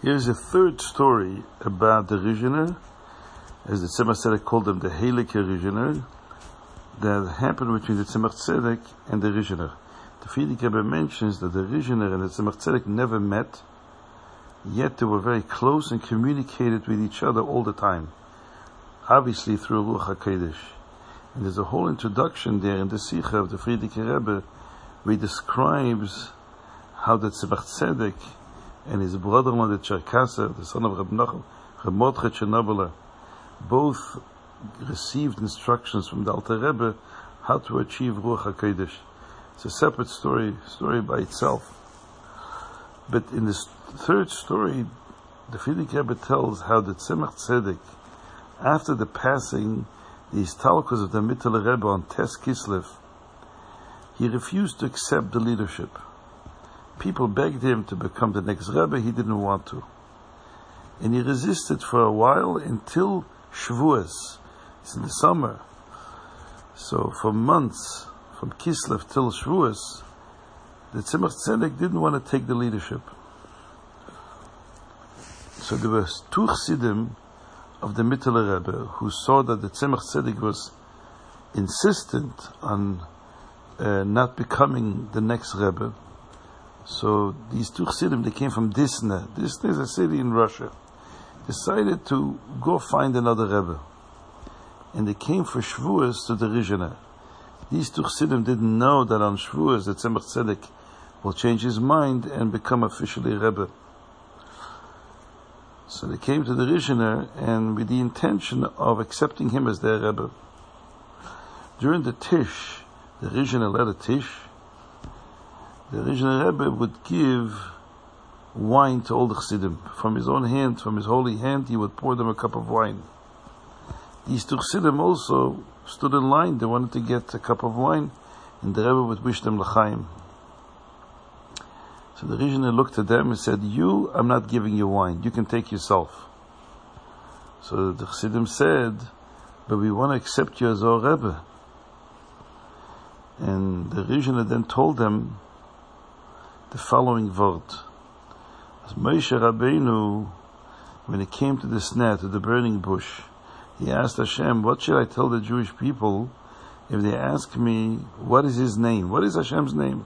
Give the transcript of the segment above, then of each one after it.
Here's a third story about the Rizhiner, as the Tzemach Tzedek called them, the Heilige Rizhiner, that happened between the Tzemach Tzedek and the Rizhiner. The Frierdiker Rebbe mentions that the Rizhiner and the Tzemach Tzedek never met, yet they were very close and communicated with each other all the time, obviously through Ruach HaKodesh. And there's a whole introduction there in the Sikha of the Frierdiker Rebbe, where he describes how the Tzemach Tzedek and his brother-in-law, the Cherkasser, the son of Reb Nachum, Reb Mordechai Chernobyl, both received instructions from the Alter Rebbe how to achieve Ruach HaKodesh. It's a separate story, story by itself. But in this third story, the Frierdiker Rebbe tells how the Tzemach Tzedek, after the passing, the Istalkos of the Mittel Rebbe on Tes Kislev, he refused to accept the leadership people begged him to become the next Rebbe, he didn't want to. And he resisted for a while until Shavuos. It's in the summer. So for months, from Kislev till Shavuos, the Tzemach Tzedek didn't want to take the leadership. So there were two Chassidim of the Mittler Rebbe who saw that the Tzemach Tzedek was insistent on uh, not becoming the next Rebbe, so these two Chassidim, they came from Disna. Disna is a city in Russia. Decided to go find another Rebbe. And they came for Shavuos to the Rizhiner. These two Chassidim didn't know that on Shavuos the Tzemach Tzedek will change his mind and become officially Rebbe. So they came to the Rizhiner and with the intention of accepting him as their Rebbe. During the Tish, the Rizhiner led a Tish, the original Rebbe would give wine to all the Chassidim. From his own hand, from his holy hand, he would pour them a cup of wine. These two Chassidim also stood in line. They wanted to get a cup of wine, and the Rebbe would wish them l'chaim. So the Rizhiner looked at them and said, You, I'm not giving you wine. You can take yourself. So the Chassidim said, But we want to accept you as our Rebbe. And the Rizhiner then told them, the following word. As Moshe Rabbeinu, when he came to the Sneh, to the burning bush, he asked Hashem, what should I tell the Jewish people if they ask me, what is his name? What is Hashem's name?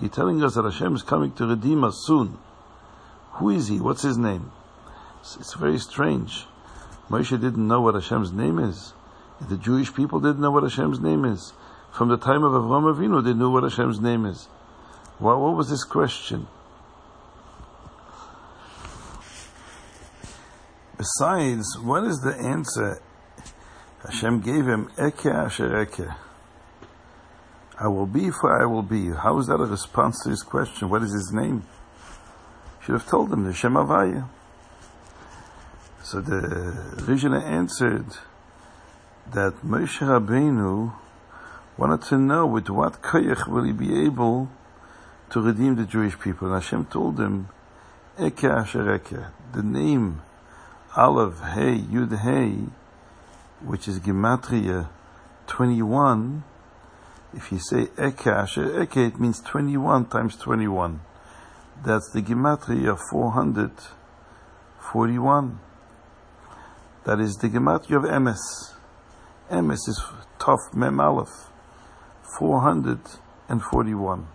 You're telling us that Hashem is coming to redeem us soon. Who is he? What's his name? It's, it's very strange. Moshe didn't know what Hashem's name is. The Jewish people didn't know what Hashem's name is. From the time of Avram Avinu, they knew what Hashem's name is. What, what was this question? Besides, what is the answer Hashem gave him? Eke asher eke. I will be for I will be. How is that a response to his question? What is his name? Should have told him the Shem Havaya. So the Rizhiner answered that Moshe Rabbeinu wanted to know with what koyach will he be able to redeem the Jewish people. And Hashem told him, Eke Asher Eke, the name Aleph Hey Yud Hey, which is Gematria 21, if you say Eke Asher Eke, it means 21 times 21. That's the Gematria 441. That is the Gematria of Emes. Emes is Tov Mem Aleph, 441.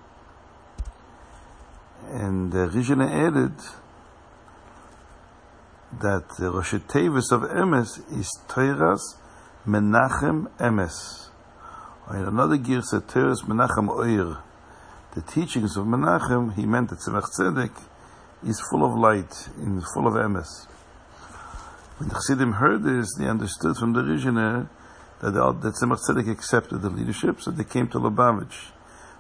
And the Rizhiner added that the Rosh Tevis of Emes is Teiras Menachem Emes. Or in another girsa Teiras Menachem Oir. The teachings of Menachem, he meant that Tzemach Tzedek is full of light, and full of Emes. When the Chassidim heard this, they understood from the Rizhiner that, that Tzemach Tzedek accepted the leadership, so they came to Lubavitch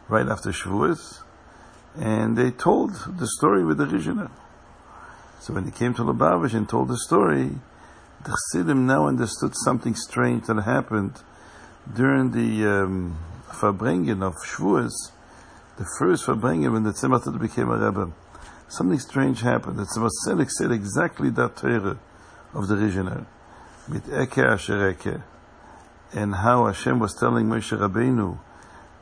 right after Shavuos, and they told the story with the Rizhiner. So when he came to Lubavitch and told the story, the Chassidim now understood something strange that happened during the um, of Shavuos, the first Farbrengen when the Tzemach became a Rebbe. Something strange happened. The Tzemach said exactly that Torah of the Rizhiner, mit Eke Asher Eke, and how Hashem was telling Moshe Rabbeinu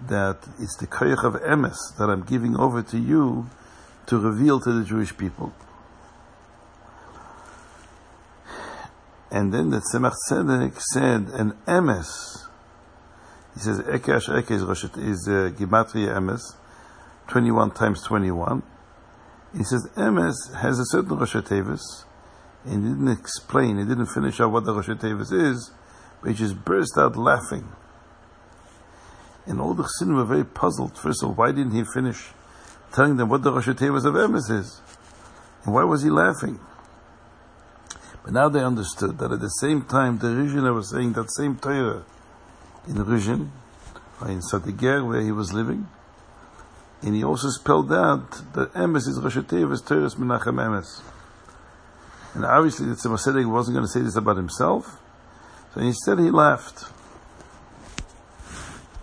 that it's the koyach of emes that I'm giving over to you to reveal to the Jewish people. And then the Tzemach Tzedek said an emes. He says Ekash Eke is, Rosh, is uh, Gematria emes, 21 times 21. He says emes has a certain Rosh Tevis, and he didn't explain, he didn't finish out what the Rosh Tevis is, but he just burst out laughing. And all the Chassidim were very puzzled. First of all, why didn't he finish telling them what the Rosh Tevis of emes is? And why was he laughing? But now they understood that at the same time the Rizhiner was saying that same Torah in Rizhin, or in Sadiger where he was living, and he also spelled out that Emes is Rosh Tevis Torah's Menachem Emes. And obviously the Tzemach wasn't going to say this about himself, so instead he laughed.